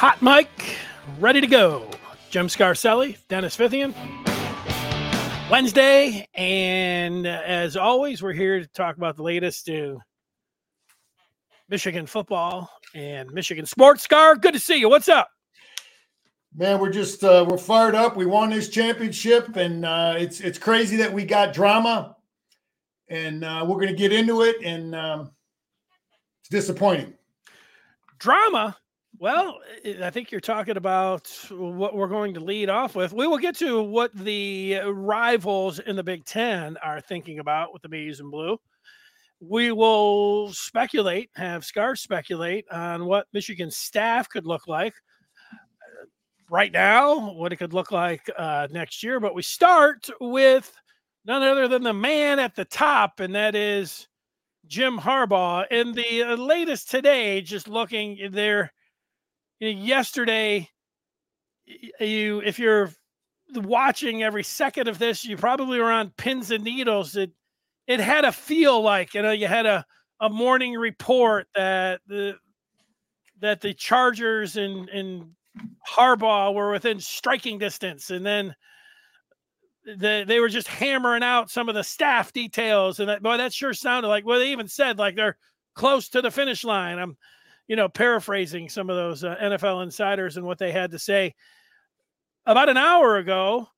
Hot mic, ready to go. Jim Scarcelli, Dennis Fithian. Wednesday, and as always, we're here to talk about the latest to Michigan football and Michigan sports. Scar, good to see you. What's up? Man, we're just uh, we're fired up. We won this championship, and uh, it's it's crazy that we got drama, and uh, we're going to get into it. And um, it's disappointing. Drama well, I think you're talking about what we're going to lead off with. We will get to what the rivals in the Big Ten are thinking about with the Maize and Blue. We will speculate, have Scar speculate on what Michigan staff could look like uh, right now, what it could look like uh, next year. But we start with none other than the man at the top, and that is Jim Harbaugh. And the uh, latest today, just looking there yesterday you if you're watching every second of this you probably were on pins and needles. It it had a feel like you know you had a a morning report that the that the chargers and and harbaugh were within striking distance. And then the, they were just hammering out some of the staff details. And that boy that sure sounded like well they even said like they're close to the finish line. I'm you know, paraphrasing some of those uh, NFL insiders and what they had to say. About an hour ago,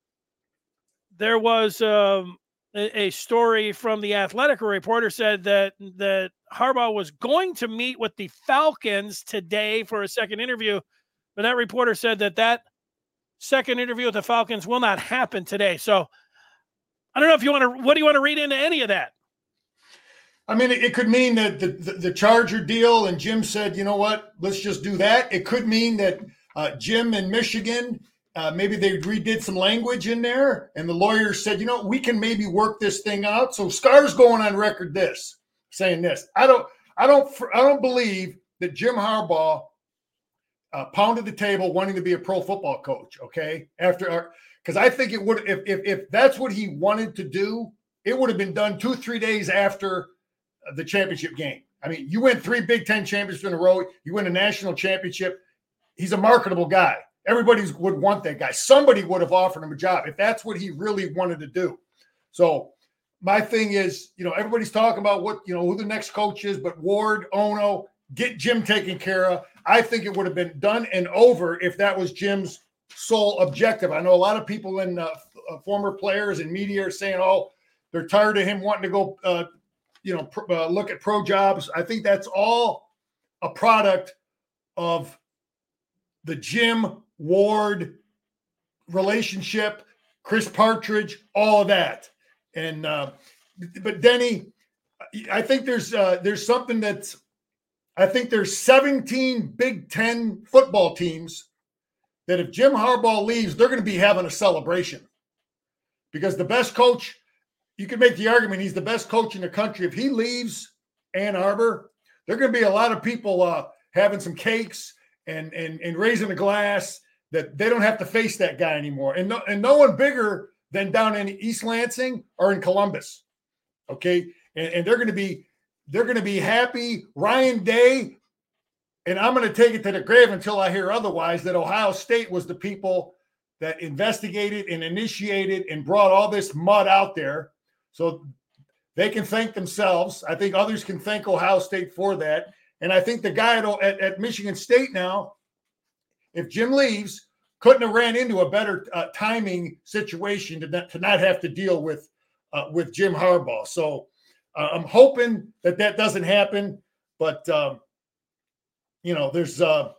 there was um, a, a, story from the Athletic. Reporter said that that Harbaugh was going to meet with the Falcons today for a second interview, but that reporter said that that second interview with the Falcons will not happen today. So I don't know if you want to. What do you want to read into any of that? I mean, it, could mean that the, the, the, Charger deal, and Jim said, you know what, let's just do that. It could mean that uh, Jim in Michigan, uh, maybe they redid some language in there, and the lawyers said, you know, we can maybe work this thing out. So Scar's going on record this, saying this. I don't, I don't, I don't believe that Jim Harbaugh uh, pounded the table wanting to be a pro football coach. Okay, after because I think it would if, if if that's what he wanted to do, it would have been done two three days after the championship game. I mean, you win three Big Ten championships in a row. You win a national championship. He's a marketable guy. Everybody would want that guy. Somebody would have offered him a job if that's what he really wanted to do. So my thing is, you know, everybody's talking about what you know who the next coach is, but Warde, Ono, get Jim taken care of. I think it would have been done and over if that was Jim's sole objective. I know a lot of people in uh, uh former players and media are saying, "Oh, they're tired of him wanting to go uh, you know, uh, look at pro jobs. I think that's all a product of the Jim Warde relationship, Chris Partridge, all of that. And uh, but Denny, I think there's uh, there's something that's I think there's 17 Big Ten football teams that if Jim Harbaugh leaves, they're going to be having a celebration because the best coach you can make the argument he's the best coach in the country. If he leaves Ann Arbor, there are going to be a lot of people uh, having some cakes and and and raising a glass that they don't have to face that guy anymore. And no, and no one bigger than down in East Lansing or in Columbus. Okay, and, and they're going to be they're going to be happy. Ryan Day, and I'm going to take it to the grave until I hear otherwise. That Ohio State was the people that investigated and initiated and brought all this mud out there so they can thank themselves. I think others can thank Ohio State for that. And I think the guy at, at, at Michigan State now, if Jim leaves, couldn't have ran into a better uh, timing situation to not, to not have to deal with uh, with Jim Harbaugh. So uh, I'm hoping that that doesn't happen. But um, you know, there's uh,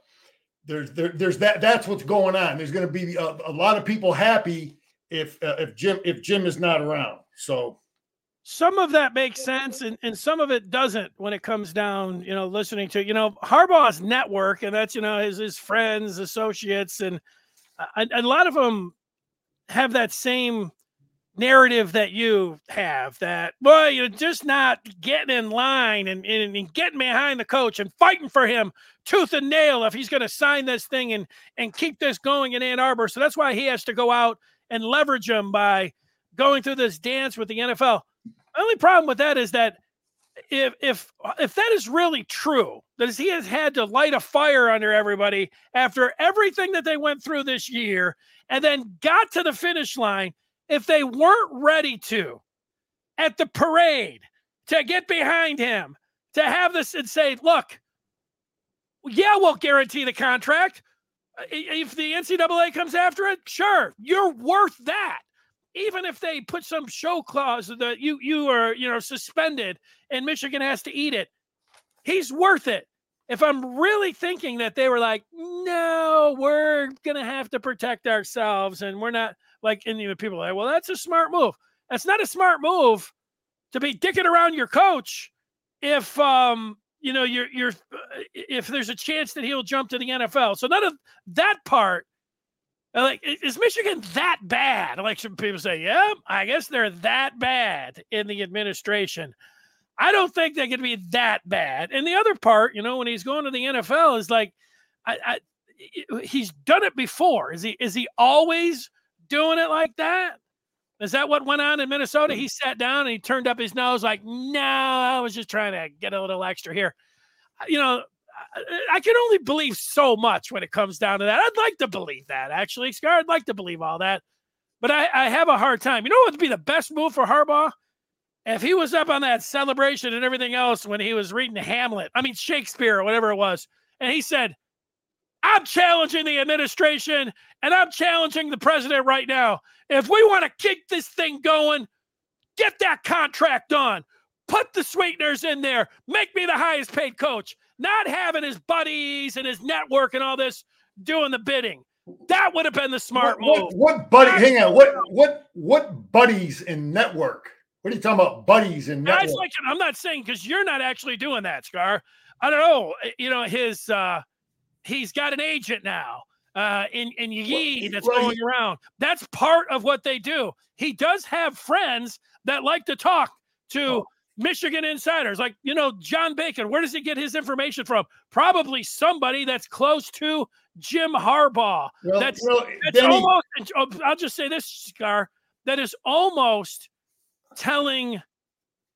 there's there, there's that that's what's going on. There's going to be a, a, lot of people happy if uh, if Jim if Jim is not around. So some of that makes sense and, and some of it doesn't when it comes down you know listening to you know harbaugh's network and that's you know his his friends associates and uh, a, a lot of them have that same narrative that you have that boy you're just not getting in line and, and, and, getting behind the coach and fighting for him tooth and nail if he's going to sign this thing and and keep this going in ann arbor. So that's why he has to go out and leverage him by going through this dance with the nfl the only problem with that is that if if if that is really true, that he has had to light a fire under everybody after everything that they went through this year, and then got to the finish line, if they weren't ready to at the parade to get behind him, to have this and say, look, yeah, we'll guarantee the contract. If the NCAA comes after it, sure, you're worth that even if they put some show clause that you you are you know suspended and Michigan has to eat it, he's worth it. If I'm really thinking that they were like, no, we're gonna have to protect ourselves, and we're not like, and even people are like, well, that's a smart move. That's not a smart move to be dicking around your coach if um you know you're you're if there's a chance that he'll jump to the NFL. So none of that part like, is Michigan that bad? Like some people say, yeah, I guess they're that bad in the administration. I don't think they can be that bad. And the other part, you know, when he's going to the NFL, is like, I, I he's done it before. Is he? Is he always doing it like that? Is that what went on in Minnesota? He sat down and he turned up his nose, like, no, I was just trying to get a little extra here. You know, I can only believe so much when it comes down to that. I'd like to believe that, actually, Scar. I'd like to believe all that, but I, I have a hard time. You know what would be the best move for Harbaugh? If he was up on that celebration and everything else when he was reading Hamlet, I mean Shakespeare or whatever it was, and he said, I'm challenging the administration and I'm challenging the president right now. If we want to keep this thing going, get that contract done. Put the sweeteners in there. Make me the highest paid coach not having his buddies and his network and all this doing the bidding. That would have been the smart what, move. What, what buddy? hang on. What what what buddies and network? What are you talking about? Buddies and network? Like, I'm not saying because you're not actually doing that, Scar. I don't know. Eh, you know his. uh He's got an agent now uh, in in Yee that's going around. That's part of what they do. He does have friends that like to talk to oh. Michigan insiders, like, you know, John Bacon, where does he get his information from? Probably somebody that's close to Jim Harbaugh. Well, that's, well, that's almost, oh, I'll just say this, Scar, that is almost telling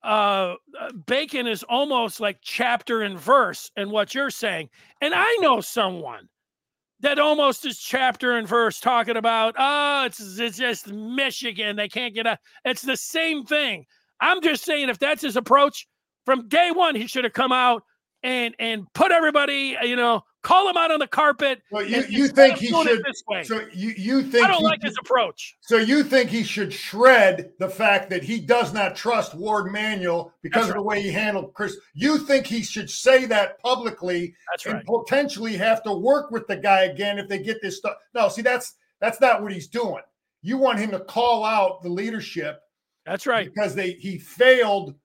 uh, uh, Bacon is almost like chapter and verse in what you're saying. And I know someone that almost is chapter and verse talking about, oh, it's, it's just Michigan. They can't get a. It's the same thing. I'm just saying, if that's his approach from day one, he should have come out and and put everybody, you know, call him out on the carpet. Well, you, you think he should this way. So you you think I don't like his approach. So you think he should shred the fact that he does not trust Warde Manuel because That's of right. the way he handled Chris. You think he should say that publicly That's and right. potentially have to work with the guy again if they get this stuff. No, see, that's that's not what he's doing. You want him to call out the leadership that's right. Because they he failed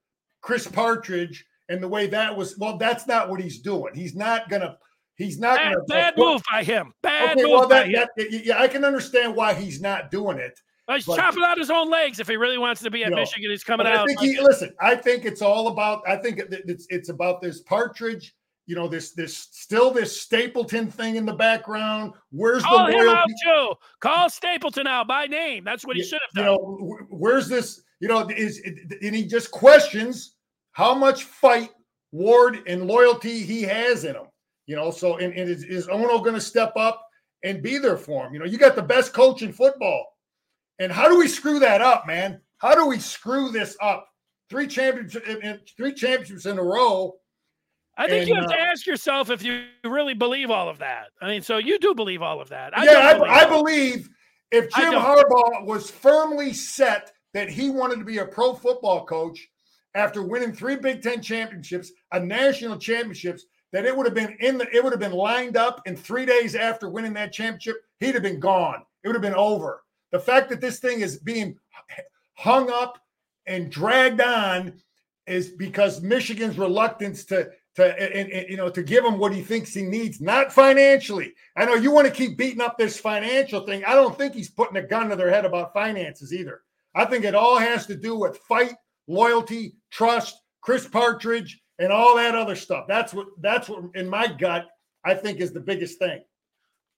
Chris Partridge and the way that was. Well, that's not what he's doing. He's not gonna. He's not bad, gonna. Bad move by him. Bad okay, move well, that, by him. That, yeah, I can understand why he's not doing it. Well, he's but, chopping out his own legs if he really wants to be at you know, Michigan. He's coming out. I think he, listen, I think it's all about. I think it's it's about this Partridge you know this this still this Stapleton thing in the background. Where's Call the loyalty? him out, Joe. Call Stapleton out by name. That's what he should have done. You know, where's this? You know, is and he just questions how much fight ward, and loyalty he has in him. You know, so and, and is, is Ono going to step up and be there for him? You know, you got the best coach in football, and how do we screw that up, man? How do we screw this up? Three championships, three championships in a row I think and, you have uh, to ask yourself if you really believe all of that. I mean, so you do believe all of that. I yeah, I, believe, I believe if Jim Harbaugh was firmly set that he wanted to be a pro football coach after winning three Big Ten championships, a national championships, that it would have been in the it would have been lined up in three days after winning that championship, he'd have been gone. It would have been over. The fact that this thing is being hung up and dragged on is because Michigan's reluctance to to and, and, you know to give him what he thinks he needs, not financially. I know you want to keep beating up this financial thing. I don't think he's putting a gun to their head about finances either. I think it all has to do with fight, loyalty, trust, Chris Partridge, and all that other stuff. That's what that's what in my gut I think is the biggest thing.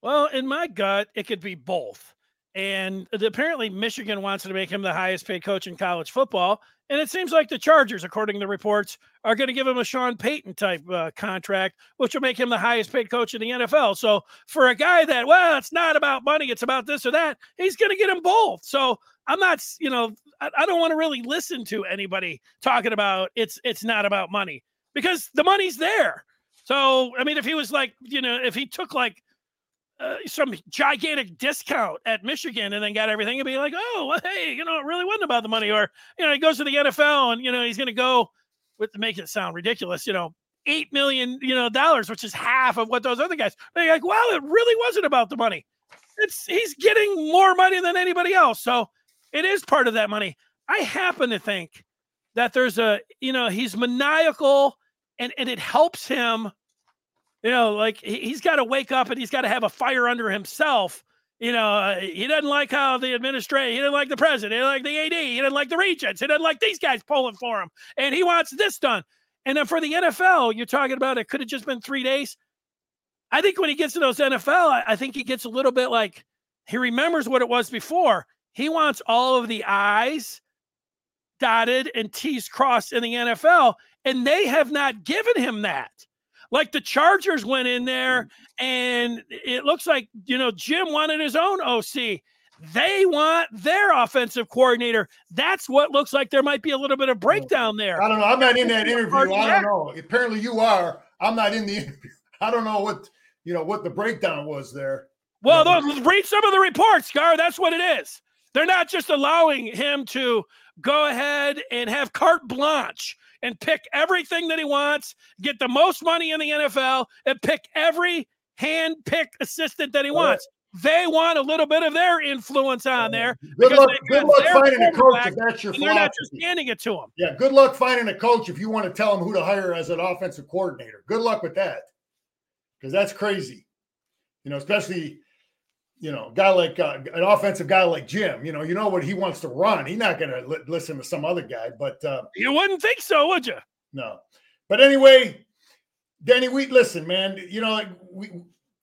Well, in my gut, it could be both. And apparently, Michigan wants to make him the highest paid coach in college football. And it seems like the Chargers, according to reports, are going to give him a Sean Payton type uh, contract, which will make him the highest paid coach in the NFL. So for a guy that, well, it's not about money, it's about this or that, he's going to get them both. So I'm not, you know, I, I don't want to really listen to anybody talking about it's it's not about money because the money's there. So I mean, if he was like, you know, if he took like uh, some gigantic discount at Michigan and then got everything and be like, oh, well, hey, you know, it really wasn't about the money. Or, you know, he goes to the NFL and, you know, he's going to go with to make it sound ridiculous, you know, eight million, you know, dollars, which is half of what those other guys. They're like, well, it really wasn't about the money. It's he's getting more money than anybody else. So it is part of that money. I happen to think that there's a, you know, he's maniacal and, and it helps him you know, like he's got to wake up and he's got to have a fire under himself. You know, uh, he doesn't like how the administration, he didn't like the president, he didn't like the AD, he didn't like the regents, he didn't like these guys pulling for him, and he wants this done. And then for the NFL, you're talking about it could have just been three days. I think when he gets to those NFL, I, I think he gets a little bit like he remembers what it was before. He wants all of the I's dotted and T's crossed in the NFL, and they have not given him that. Like the Chargers went in there, mm. and it looks like, you know, Jim wanted his own OC. They want their offensive coordinator. That's what looks like there might be a little bit of breakdown there. I don't know. I'm not in that interview. I don't know. Apparently you are. I'm not in the interview. I don't know what you know what the breakdown was there. Well, read some of the reports, Gar. That's what it is. They're not just allowing him to go ahead and have carte blanche and pick everything that he wants, get the most money in the NFL, and pick every hand picked assistant that he wants. They want a little bit of their influence on there. Good luck, good luck finding a coach if that's your philosophy. They're not just handing it to him. Yeah, good luck finding a coach if you want to tell him who to hire as an offensive coordinator. Good luck with that. Because that's crazy. You know, especially you know, guy like uh, an offensive guy like Jim, you know, you know what he wants to run. He's not going to li- listen to some other guy, but uh, you wouldn't think so, would you? No. But anyway, Danny, we listen, man. You know, like we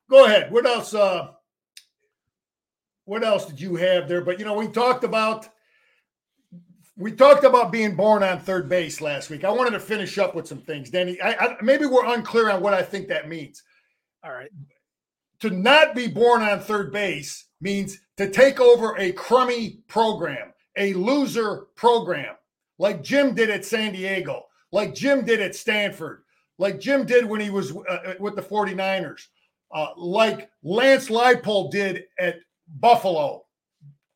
go ahead. What else? Uh, what else did you have there? But you know, we talked about we talked about being born on third base last week. I wanted to finish up with some things, Danny. I, I maybe we're unclear on what I think that means. All right to not be born on third base means to take over a crummy program, a loser program, like Jim did at San Diego, like Jim did at Stanford, like Jim did when he was uh, uh with the 49ers, uh, like Lance Leipold did at Buffalo.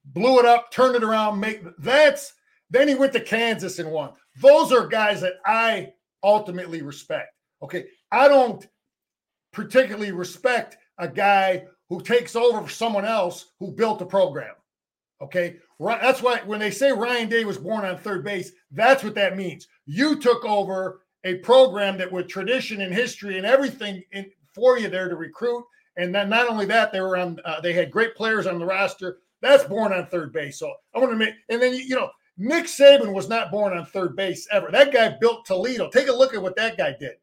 Blew it up, turned it around, make that's then he went to Kansas and won. Those are guys that I ultimately respect. Okay. I don't particularly respect a guy who takes over for someone else who built the program. Okay. That's why when they say Ryan Day was born on third base, that's what that means. You took over a program that with tradition and history and everything in, for you there to recruit. And then not only that, they were on, uh, they had great players on the roster. That's born on third base. So I want to make, and then, you know, Nick Saban was not born on third base ever. That guy built Toledo. Take a look at what that guy did.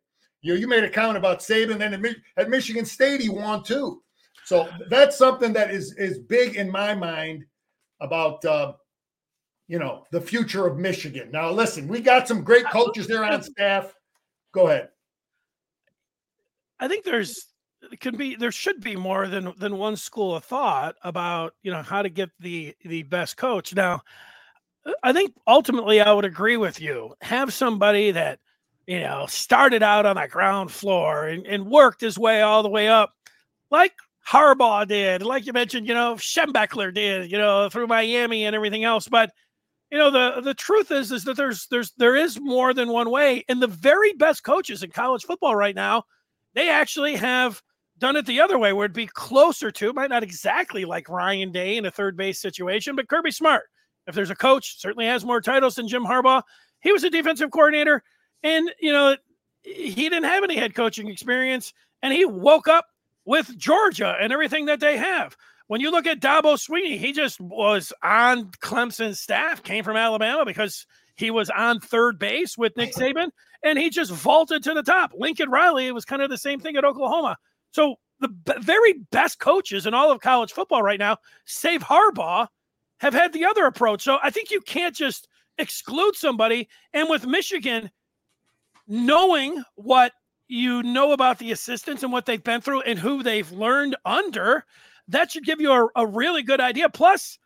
You know, you made a comment about Saban, then at, Michigan State he won too. So that's something that is is big in my mind about uh, you know the future of Michigan. Now, listen, we got some great coaches there on staff. Go ahead. I think there's can be there should be more than than one school of thought about you know how to get the the best coach. Now, I think ultimately I would agree with you. Have somebody that you know, started out on the ground floor and, and worked his way all the way up, like Harbaugh did, like you mentioned, you know, Schembechler did, you know, through Miami and everything else. But you know, the the truth is is that there's there's there is more than one way. And the very best coaches in college football right now, they actually have done it the other way, where it'd be closer to, might not exactly like Ryan Day in a third base situation, but Kirby Smart. If there's a coach, certainly has more titles than Jim Harbaugh. He was a defensive coordinator. And, you know, he didn't have any head coaching experience and he woke up with Georgia and everything that they have. When you look at Dabo Swinney, he just was on Clemson's staff, came from Alabama because he was on third base with Nick Saban and he just vaulted to the top. Lincoln Riley, it was kind of the same thing at Oklahoma. So the b- very best coaches in all of college football right now, save Harbaugh, have had the other approach. So I think you can't just exclude somebody. And with Michigan, knowing what you know about the assistants and what they've been through and who they've learned under, that should give you a, a really good idea. Plus,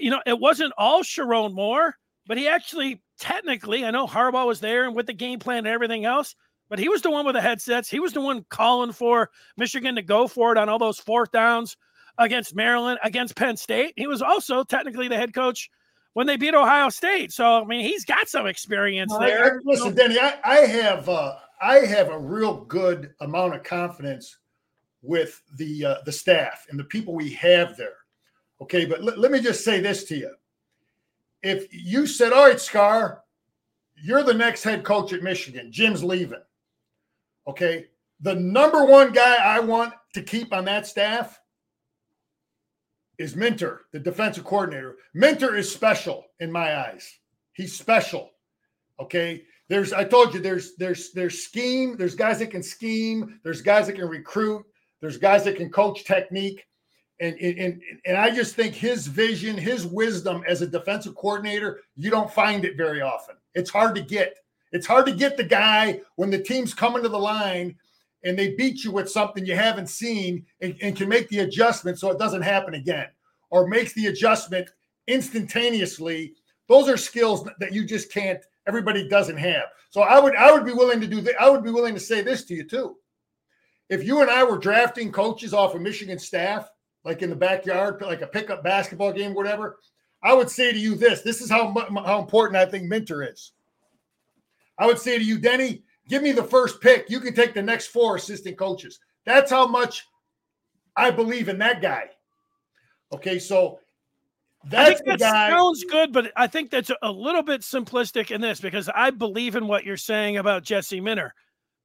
you know, it wasn't all Sherrone Moore, but he actually technically, I know Harbaugh was there and with the game plan and everything else, but he was the one with the headsets. He was the one calling for Michigan to go for it on all those fourth downs against Maryland, against Penn State. He was also technically the head coach when they beat Ohio State. So I mean, he's got some experience there. I, listen, Denny, I, I have uh, I have a real good amount of confidence with the uh, the staff and the people we have there. Okay, but l- let me just say this to you: if you said, "All right, Scar, you're the next head coach at Michigan," Jim's leaving. Okay, the number one guy I want to keep on that staff is Minter, the defensive coordinator. Minter is special in my eyes. He's special. Okay. There's I told you there's there's there's scheme, there's guys that can scheme, there's guys that can recruit, there's guys that can coach technique. And, and, and I just think his vision, his wisdom as a defensive coordinator, you don't find it very often. It's hard to get. It's hard to get the guy when the team's coming to the line and they beat you with something you haven't seen and, and, can make the adjustment so it doesn't happen again or makes the adjustment instantaneously. Those are skills that you just can't everybody doesn't have. So i would i would be willing to do that i would be willing to say this to you too. If you and i were drafting coaches off of michigan staff like in the backyard like a pickup basketball game whatever i would say to you this this is how how important i think Minter is. I would say to you denny Give me the first pick. You can take the next four assistant coaches. That's how much I believe in that guy. Okay, so that's that guy. sounds good, but I think that's a little bit simplistic in this because I believe in what you're saying about Jesse Minter.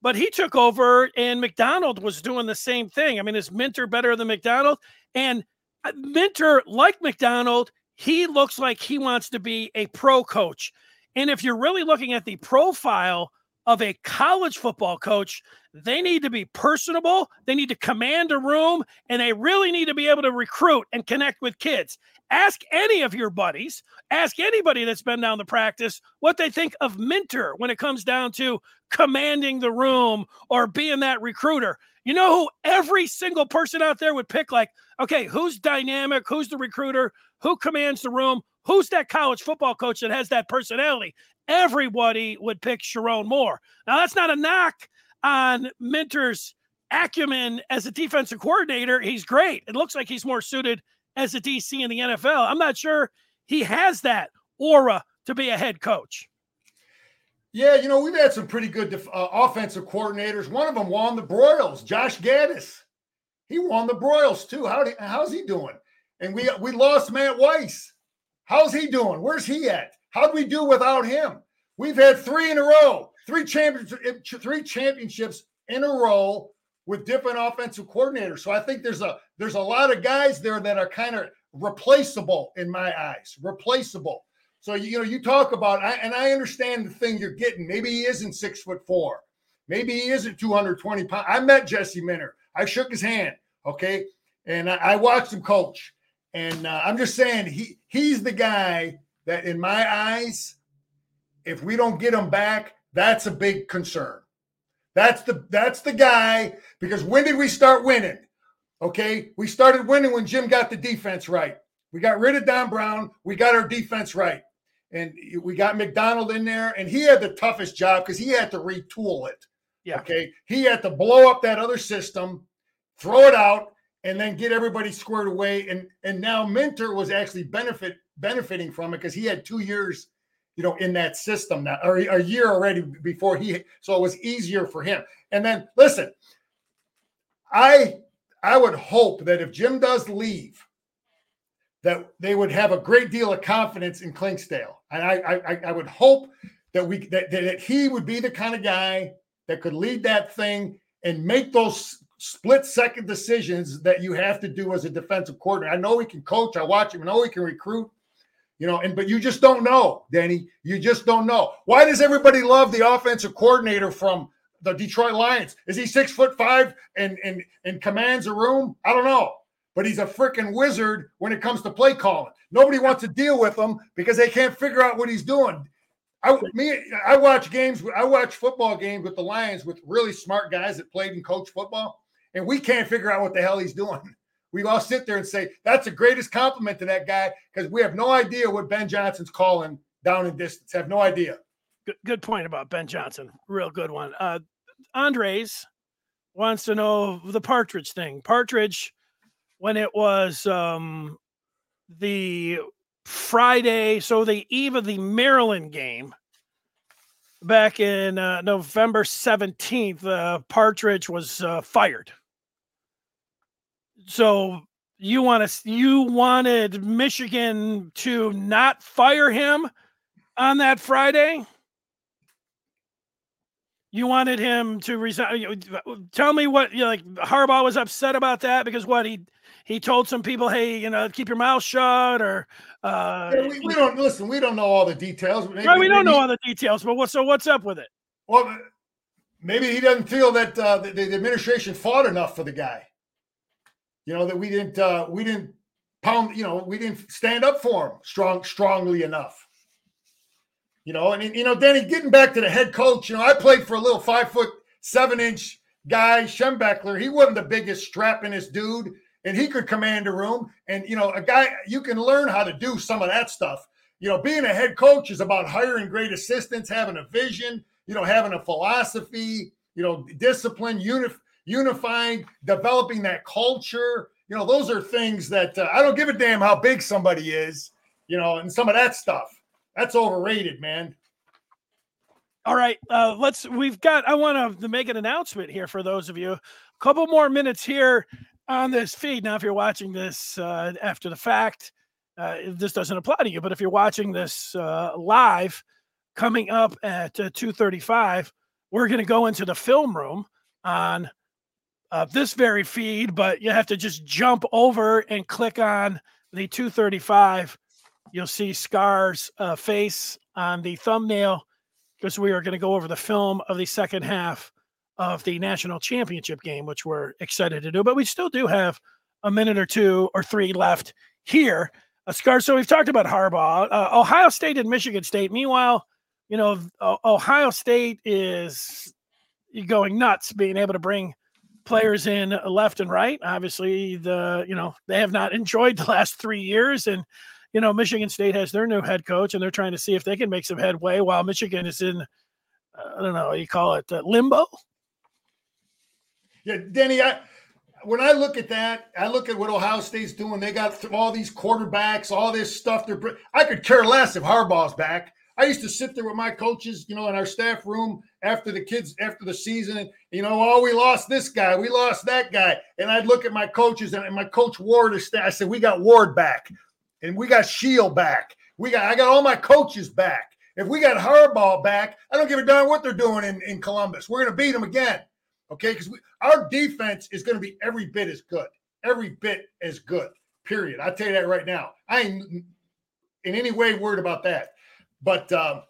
But he took over and McDonald was doing the same thing. I mean, is Minter better than McDonald? And uh, Minter, like McDonald, he looks like he wants to be a pro coach. And if you're really looking at the profile of a college football coach, they need to be personable, they need to command a room, and they really need to be able to recruit and connect with kids. Ask any of your buddies, ask anybody that's been down the practice what they think of Minter when it comes down to commanding the room or being that recruiter. You know who every single person out there would pick like, okay, who's dynamic, who's the recruiter, who commands the room, who's that college football coach that has that personality? everybody would pick Sherrone Moore. Now, that's not a knock on Minter's acumen as a defensive coordinator. He's great. It looks like he's more suited as a DC in the NFL. I'm not sure he has that aura to be a head coach. Yeah, you know, we've had some pretty good def- uh, offensive coordinators. One of them won the Broyles, Josh Gattis. He won the Broyles too. How how's he doing? And we we lost Matt Weiss. How's he doing? Where's he at? How'd we do without him? We've had three in a row, three championships, three championships in a row with different offensive coordinators. So I think there's a there's a lot of guys there that are kind of replaceable in my eyes, replaceable. So you know, you talk about, and I understand the thing you're getting. Maybe he isn't six foot four, maybe he isn't 220 pounds. I met Jesse Minter. I shook his hand, okay, and I, I watched him coach. And uh, I'm just saying he he's the guy that in my eyes, if we don't get him back, that's a big concern. That's the that's the guy because when did we start winning? Okay, we started winning when Jim got the defense right. We got rid of Don Brown. We got our defense right, and we got McDonald in there, and he had the toughest job because he had to retool it. Yeah. Okay, he had to blow up that other system, throw it out, and then get everybody squared away. And and now Minter was actually benefit benefiting from it because he had two years, you know, in that system now, or a year already before he. So it was easier for him. And then listen, I I would hope that if Jim does leave, that they would have a great deal of confidence in Clinkscale, and I I, I would hope that we that, that he would be the kind of guy that could lead that thing and make those split second decisions that you have to do as a defensive coordinator. I know he can coach. I watch him. I know he can recruit. You know, and but you just don't know, Danny. You just don't know. Why does everybody love the offensive coordinator from the Detroit Lions? Is he six foot five and and and commands a room? I don't know. but he's a freaking wizard when it comes to play calling. Nobody wants to deal with him because they can't figure out what he's doing. I me I watch games. I watch football games with the Lions with really smart guys that played and coached football, and we can't figure out what the hell he's doing. We all sit there and say that's the greatest compliment to that guy because we have no idea what Ben Johnson's calling down in distance. Have no idea. Good, good point about Ben Johnson. Real good one. Uh, Andres wants to know the Partridge thing. Partridge, when it was um, the Friday, so the eve of the Maryland game back in uh, November 17th, uh, Partridge was uh, fired so you want to you wanted Michigan to not fire him on that Friday? You wanted him to resign. Tell me what you know, like. Harbaugh was upset about that because what he he told some people, hey, you know, keep your mouth shut, or uh, yeah, we, we, don't listen. We don't know all the details. Maybe, right, we don't know all the details. But what? So what's up with it? Well, maybe he doesn't feel that uh, the, the administration fought enough for the guy you know that we didn't uh, we didn't pound you know we didn't stand up for him strong strongly enough. You know and you know danny getting back to the head coach you know i played for a little five foot seven inch guy schembechler. He wasn't the biggest strappingest dude and he could command a room. And you know a guy you can learn how to do some of that stuff. You know being a head coach is about hiring great assistants having a vision you know having a philosophy you know discipline unif- unifying, developing that culture. You know, those are things that uh, I don't give a damn how big somebody is, you know, and some of that stuff. That's overrated, man. All right, uh, let's. We've got. I want to make an announcement here for those of you. A couple more minutes here on this feed. Now, if you're watching this uh, after the fact, uh, this doesn't apply to you. But if you're watching this uh, live, coming up at uh, 2:35, we're going to go into the film room on uh, this very feed, but you have to just jump over and click on the 235. You'll see Scar's uh, face on the thumbnail because we are going to go over the film of the second half of the national championship game, which we're excited to do. But we still do have a minute or two or three left here. Uh, Scar, so we've talked about Harbaugh, uh, Ohio State and Michigan State. Meanwhile, you know, Ohio State is going nuts being able to bring players in left and right. Obviously, the you know they have not enjoyed the last three years, and you know Michigan State has their new head coach, and they're trying to see if they can make some headway while Michigan is in I don't know you call it uh, limbo. Yeah, Danny, I when I look at that, I look at what Ohio State's doing. They got all these quarterbacks, all this stuff. They're I could care less if Harbaugh's back. I used to sit there with my coaches, you know, in our staff room after the kids after the season. You know, oh, we lost this guy, we lost that guy, and I'd look at my coaches and, my coach Ward. I said, we got Ward back, and we got Shield back. We got I got all my coaches back. If we got Harbaugh back, I don't give a darn what they're doing in, in Columbus. We're going to beat them again. Okay. Because our defense is going to be every bit as good. Every bit as good. Period. I'll tell you that right now. I ain't in any way worried about that. But um,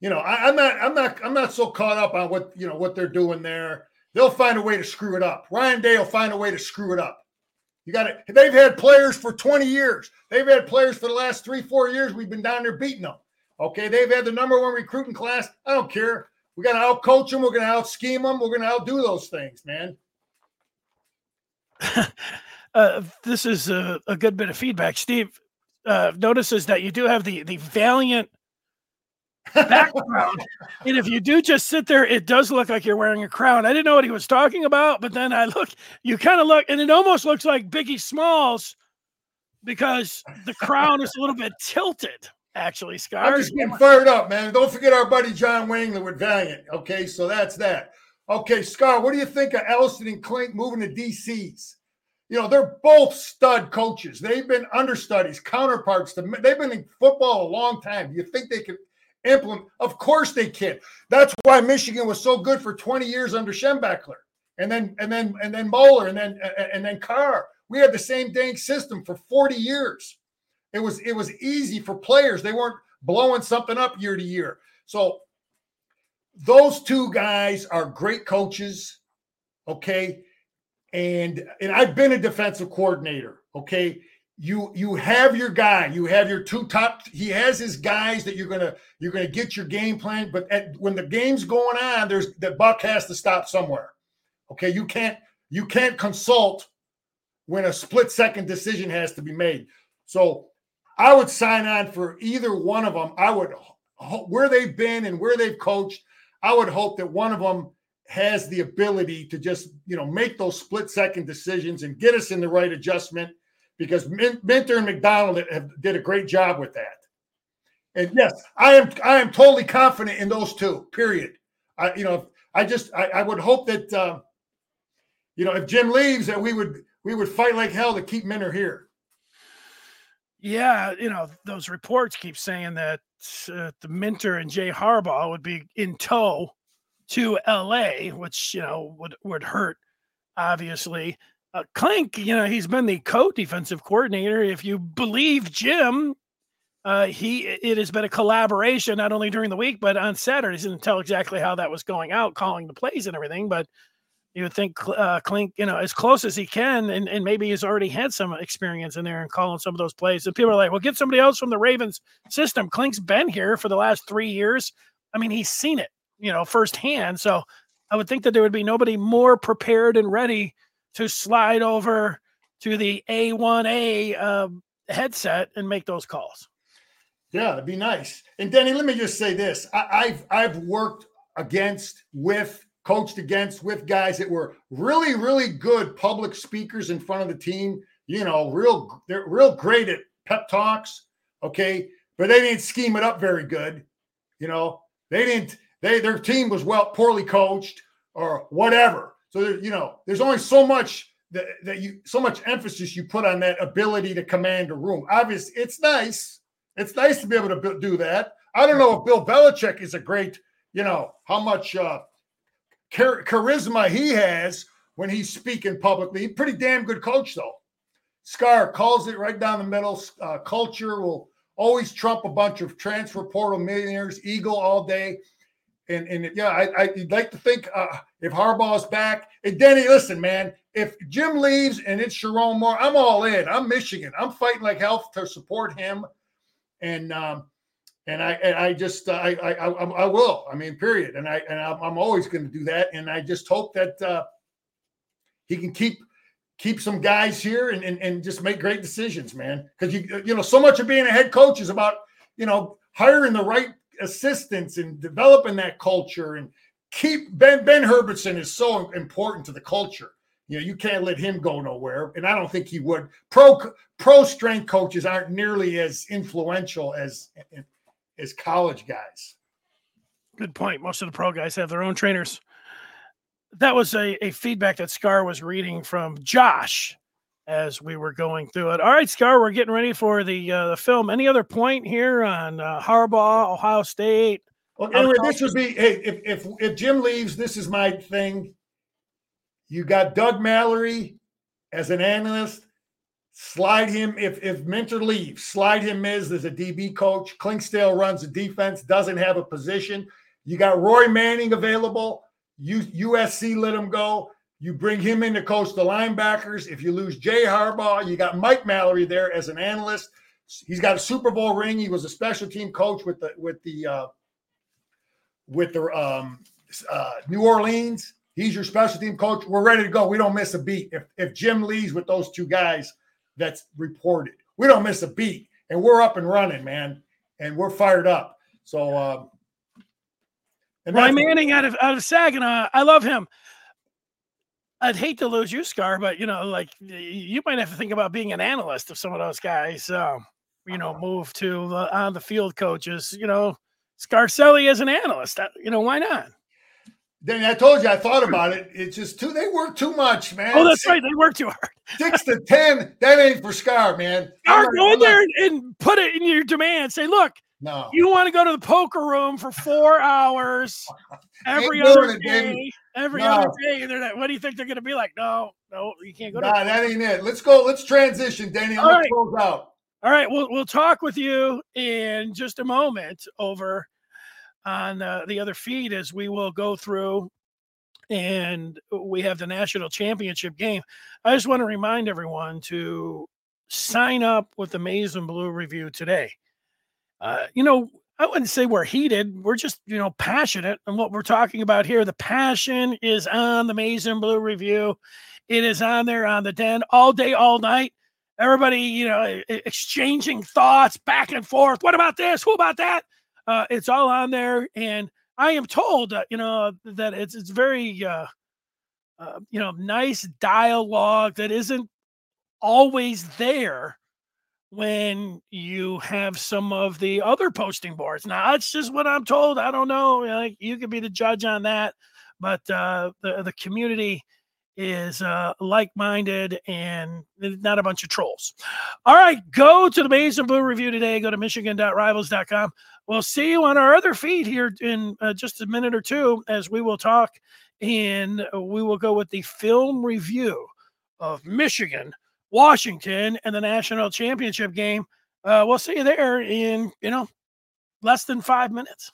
you know, I, am not, I'm not, I'm not so caught up on what you know what they're doing there. They'll find a way to screw it up. Ryan Day will find a way to screw it up. You got it. They've had players for 20 years. They've had players for the last three, four years. We've been down there beating them. Okay, they've had the number one recruiting class. I don't care. We got to out coach them. We're going to out scheme them. We're going to outdo those things, man. uh, this is a, a, good bit of feedback, Steve uh, notices that you do have the the valiant background. and if you do just sit there, it does look like you're wearing a crown. I didn't know what he was talking about, but then I look, you kind of look, and it almost looks like Biggie Smalls because the crown is a little bit tilted. Actually, Scott. I'm just getting fired up, man. Don't forget our buddy John Wangler with Valiant. Okay, so that's that. Okay, Scott, what do you think of Elston and Clink moving to DCs? You know, they're both stud coaches. They've been understudies, counterparts. To, they've been in football a long time. You think they can implement? Of course they can. That's why Michigan was so good for 20 years under Schembechler, and then and then and then Moeller, and then and then Carr. We had the same dang system for 40 years. It was it was easy for players. They weren't blowing something up year to year. So those two guys are great coaches. Okay and and I've been a defensive coordinator. Okay, you you have your guy, you have your two top. He has his guys that you're gonna you're gonna get your game plan. But at, when the game's going on, there's the buck has to stop somewhere. Okay, you can't you can't consult when a split second decision has to be made. So I would sign on for either one of them. I would where they've been and where they've coached. I would hope that one of them has the ability to just you know make those split second decisions and get us in the right adjustment because Minter and McDonald have, did a great job with that. And yes, I am I am totally confident in those two. Period. I you know I just I, I would hope that uh, you know if Jim leaves that we would we would fight like hell to keep Minter here. Yeah, you know those reports keep saying that uh, the Minter and Jay Harbaugh would be in tow to L.A., which you know would would hurt obviously. Uh, Clink, you know, he's been the co-defensive coordinator. If you believe Jim, uh, he it has been a collaboration not only during the week but on Saturdays. Didn't tell exactly how that was going out, calling the plays and everything. But you would think uh, Clink, you know, as close as he can, and, and maybe he's already had some experience in there and calling some of those plays. And people are like, "Well, get somebody else from the Ravens system." Clink's been here for the last three years. I mean, he's seen it, you know, firsthand. So I would think that there would be nobody more prepared and ready to slide over to the A1A uh, um, headset and make those calls. Yeah, it'd be nice. And Danny, let me just say this: I, have I've worked against, with, coached against, with guys that were really, really good public speakers in front of the team. You know, real they're real great at pep talks. Okay, but they didn't scheme it up very good. You know, they didn't. They their team was well poorly coached or whatever. So there, you know, there's only so much that, that you so much emphasis you put on that ability to command a room. Obviously, it's nice. It's nice to be able to do that. I don't know if Bill Belichick is a great, you know, how much uh, char- charisma he has when he's speaking publicly. Pretty damn good coach, though. Scar calls it right down the middle. Uh, culture will always trump a bunch of transfer portal millionaires, Eagle all day. And, and yeah, I, I'd like to think uh, if Harbaugh's back, and Denny, listen, man, if Jim leaves and it's Sherrone Moore, I'm all in. I'm Michigan. I'm fighting like hell to support him, and um, and I and I just uh, I, I I will. I mean, period. And I and I'm, I'm always going to do that. And I just hope that uh, he can keep keep some guys here and, and and just make great decisions, man. Because you you know so much of being a head coach is about you know hiring the right assistants in developing that culture and keep Ben Ben Herbertson is so important to the culture. You know, you can't let him go nowhere, and I don't think he would. Pro pro strength coaches aren't nearly as influential as as college guys. Good point. Most of the pro guys have their own trainers. That was a, a feedback that Scar was reading from Josh as we were going through it. All right, Scar, we're getting ready for the uh, the film. Any other point here on uh, Harbaugh, Ohio State? Well, anyway, this would be hey, if if if Jim leaves, this is my thing. You got Doug Mallory as an analyst. Slide him if if Minter leaves. Slide him as as a DB coach. Clinkscale runs the defense. Doesn't have a position. You got Roy Manning available. U, USC let him go. You bring him in to coach the linebackers. If you lose Jay Harbaugh, you got Mike Mallory there as an analyst. He's got a Super Bowl ring. He was a special team coach with the with the uh, with the um, uh, New Orleans. He's your special team coach. We're ready to go. We don't miss a beat. If if Jim leaves with those two guys, that's reported. We don't miss a beat, and we're up and running, man, and we're fired up. So, uh, and Ryan Manning out of out of Saginaw, I love him. I'd hate to lose you, Scar, but you know, like you might have to think about being an analyst of some of those guys. Uh, you know, move to the, on the field coaches. You know, Scarcelli as an analyst. Uh, you know, why not? Then I told you I thought about it. It's just too they work too much, man. Oh, that's six, right. They work too hard. six to ten, that ain't for Scar, man. Scar, go in there and, and, put it in your demand. Say, look, no, you want to go to the poker room for four hours every other day, every no. other day, and they're like, what do you think they're going to be like? No, no, you can't go. Nah, to that ain't it. Let's go. Let's transition, Danny. I'm right. close out. All right, we'll we'll talk with you in just a moment over on uh, the other feed as we will go through and we have the national championship game. I just want to remind everyone to sign up with the Maize and Blue review today. Uh, you know, I wouldn't say we're heated. We're just, you know, passionate. And what we're talking about here, the passion is on the and Blue review. It is on there on the den all day, all night. Everybody, you know, exchanging thoughts back and forth. What about this? Who about that? Uh, it's all on there. And I am told, uh, you know, that it's it's very, uh, uh, you know, nice dialogue that isn't always there when you have some of the other posting boards. Now, that's just what I'm told. I don't know. Like you could be the judge on that, but uh, the the community is uh, like-minded and not a bunch of trolls. All right, go to the Maize and Blue review today. Go to michigan.rivals.com. We'll see you on our other feed here in uh, just a minute or two as we will talk and we will go with the film review of Michigan Washington and the national championship game. Uh, we'll see you there in, you know, less than five minutes.